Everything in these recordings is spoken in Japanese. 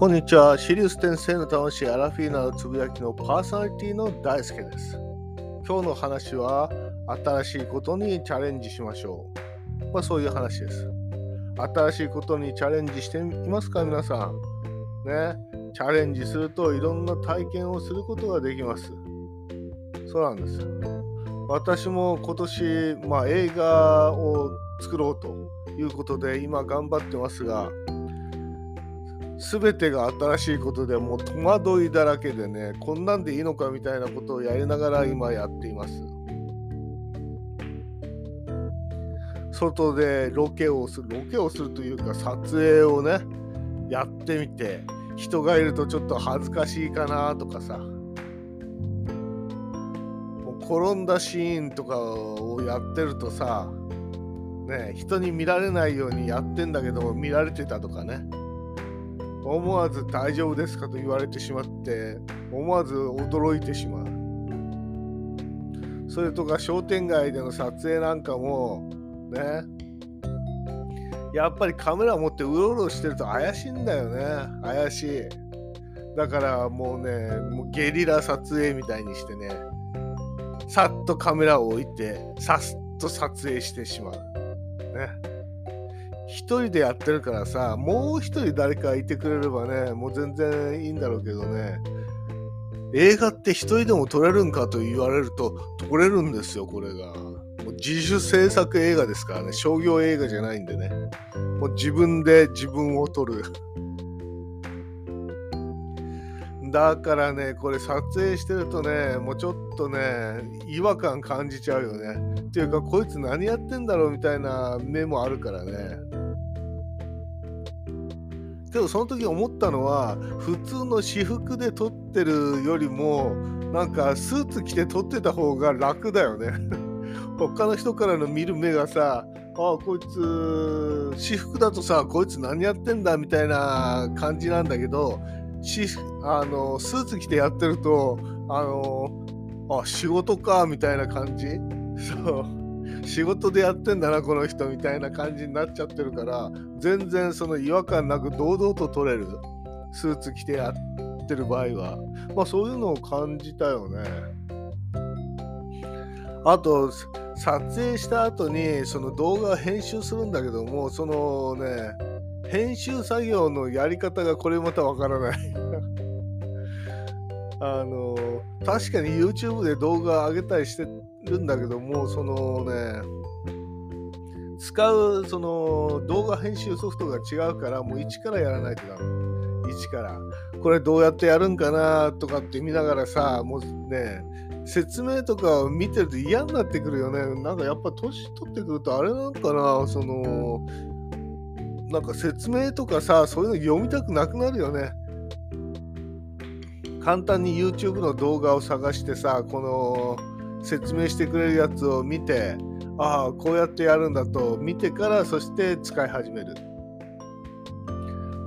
こんにちは。シリウス転生の楽しいアラフィーナのつぶやきのパーソナリティの大輔です。今日の話は、新しいことにチャレンジしましょう。まあそういう話です。新しいことにチャレンジしていますか皆さん。ね。チャレンジするといろんな体験をすることができます。そうなんです。私も今年、まあ、映画を作ろうということで今頑張ってますが、全てが新しいことでもう戸惑いだらけでねこんなんでいいのかみたいなことをやりながら今やっています。外でロケをするロケをするというか撮影をねやってみて人がいるとちょっと恥ずかしいかなとかさ。転んだシーンとかをやってるとさね人に見られないようにやってんだけど見られてたとかね。思わず大丈夫ですかと言われてしまって思わず驚いてしまう。それとか商店街での撮影なんかもね。やっぱりカメラ持ってうろうろしてると怪しいんだよね。怪しい。だからもうねもうゲリラ撮影みたいにしてねさっとカメラを置いてさっと撮影してしまう。ね。一人でやってるからさもう一人誰かいてくれればねもう全然いいんだろうけどね。映画って一人でも撮れるんかと言われると撮れるんですよこれが。もう自主制作映画ですからね。商業映画じゃないんでね。もう自分で自分を撮る。だからねこれ撮影してるとねもうちょっとね違和感感じちゃうよね。っていうかこいつ何やってんだろうみたいな目もあるからね。けどその時思ったのは普通の私服で撮ってるよりもなんかスーツ着て撮ってた方が楽だよね。他の人からの見る目がさああこいつ私服だとさこいつ何やってんだみたいな感じなんだけどあのスーツ着てやってるとあのあ仕事かみたいな感じ。そう。仕事でやってんだなこの人みたいな感じになっちゃってるから全然その違和感なく堂々と撮れる。スーツ着てやってる場合は。まあそういうのを感じたよね。あと撮影した後にその動画を編集するんだけどもそのね編集作業のやり方がこれまたわからない。あの確かに YouTube で動画上げたりしてるんだけどもそのね使うその動画編集ソフトが違うからもう一からやらないとダメ。一から。これどうやってやるんかなとかって見ながらさもうね説明とかを見てると嫌になってくるよね。なんかやっぱ年取ってくるとあれなんかなそのなんか説明とかさそういうの読みたくなくなるよね。簡単に YouTube の動画を探してさこの説明してくれるやつを見てああこうやってやるんだと見てからそして使い始める。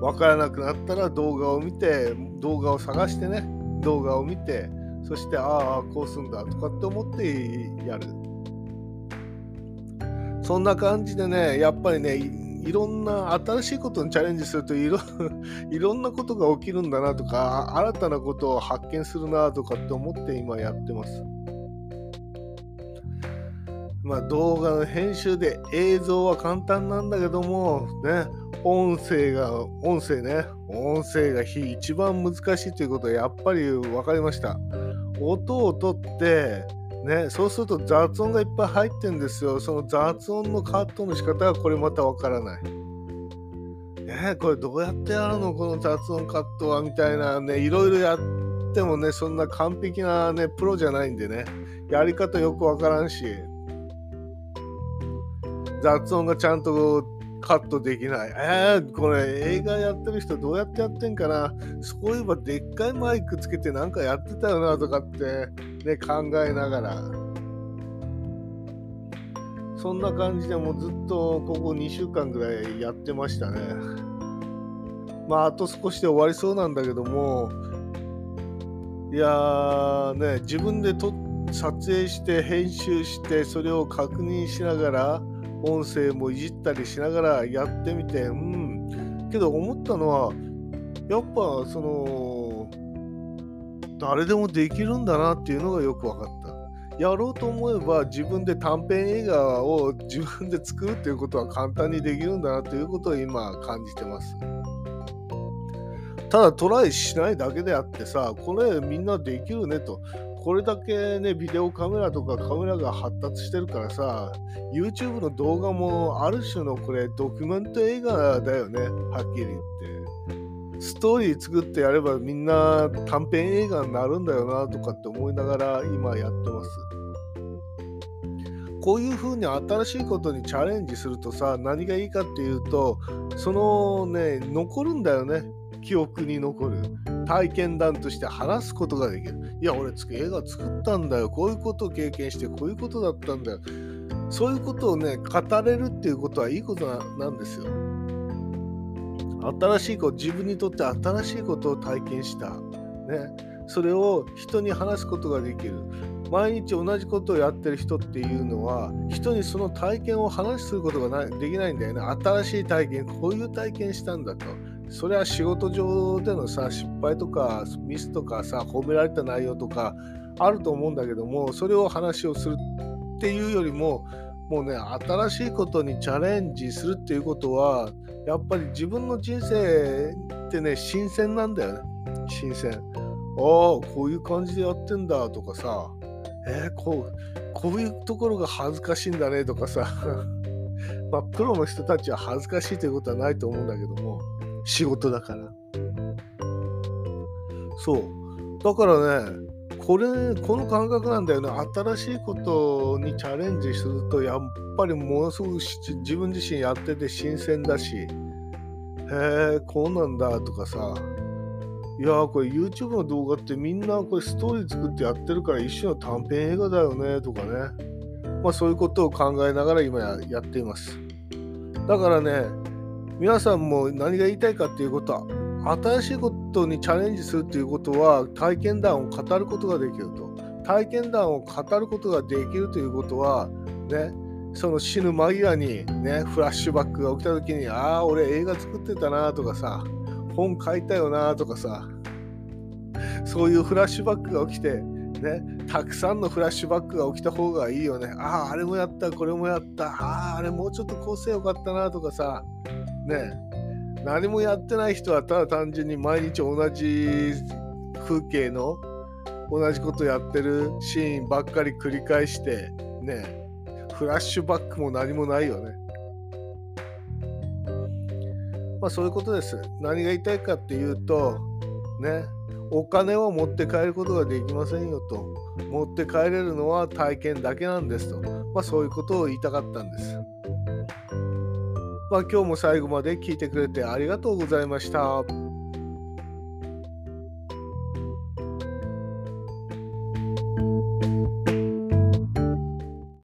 わからなくなったら動画を見て動画を探してね動画を見てそしてああこうすんだとかって思ってやる。そんな感じでねやっぱりねいろんな新しいことにチャレンジするといろ いろんなことが起きるんだなとか新たなことを発見するなとかって思って今やってます。まあ動画の編集で映像は簡単なんだけどもね音声が音声ね音声が一番難しいということはやっぱり分かりました。音を取ってね、そうすると雑音がいっぱい入ってんですよ。その雑音のカットの仕方がこれまたわからない。ね、これどうやってやるの？この雑音カットはみたいなね、いろいろやってもね、そんな完璧なね、プロじゃないんでね、やり方よくわからんし、雑音がちゃんとカットできない。えー、これ映画やってる人どうやってやってんかなそういえばでっかいマイクつけてなんかやってたよなとかってね、考えながら。そんな感じでもうずっとここ2週間ぐらいやってましたね。まああと少しで終わりそうなんだけども、いやーね、自分で撮撮影して編集してそれを確認しながら音声もいじったりしながらやってみてうん。けど思ったのはやっぱその誰でもできるんだなっていうのがよく分かった。やろうと思えば自分で短編映画を 自分で作るっていうことは簡単にできるんだなということを今感じてます。ただトライしないだけであってさこれみんなできるねと。これだけね、ビデオカメラとかカメラが発達してるからさ、YouTube の動画もある種のこれドキュメント映画だよね、はっきり言って。ストーリー作ってやればみんな短編映画になるんだよなとかって思いながら今やってます。こういうふうに新しいことにチャレンジするとさ何がいいかっていうとそのね残るんだよね記憶に残る。体験談として話すことができる。いや俺映画作ったんだよ。こういうことを経験してこういうことだったんだよ。そういうことをね語れるっていうことはいいことなんですよ。新しいこと自分にとって新しいことを体験した。ね。それを人に話すことができる。毎日同じことをやってる人っていうのは人にその体験を話することがないできないんだよね。新しい体験こういう体験したんだと。それは仕事上でのさ失敗とかミスとかさ褒められた内容とかあると思うんだけどもそれを話をするっていうよりももうね新しいことにチャレンジするっていうことはやっぱり自分の人生ってね新鮮なんだよね。新鮮。ああこういう感じでやってんだとかさ。えー、こうこういうところが恥ずかしいんだねとかさ。まあプロの人たちは恥ずかしいということはないと思うんだけども。仕事だから。そう。だからね、これ、この感覚なんだよね。新しいことにチャレンジすると、やっぱりものすごく自分自身やってて新鮮だし、へえ、こうなんだとかさ、いやこれ YouTube の動画ってみんなこれストーリー作ってやってるから一種の短編映画だよねとかね。まあそういうことを考えながら今やっています。だからね、皆さんも何が言いたいかっていうことは新しいことにチャレンジするっていうことは体験談を語ることができると体験談を語ることができるということはねその死ぬ間際にねフラッシュバックが起きた時にああ俺映画作ってたなとかさ本書いたよなとかさそういうフラッシュバックが起きてね、たくさんのフラッシュバックが起きた方がいいよね。ああ、あれもやった、これもやった、ああ、あれもうちょっとこうせよかったなとかさ、ね何もやってない人はただ単純に毎日同じ風景の同じことやってるシーンばっかり繰り返してねフラッシュバックも何もないよね。まあそういうことです。何が言いたいかっていうとねお金を持って帰ることができませんよと持って帰れるのは体験だけなんですとまあそういうことを言いたかったんです。まあ、今日も最後まで聞いてくれてありがとうございました。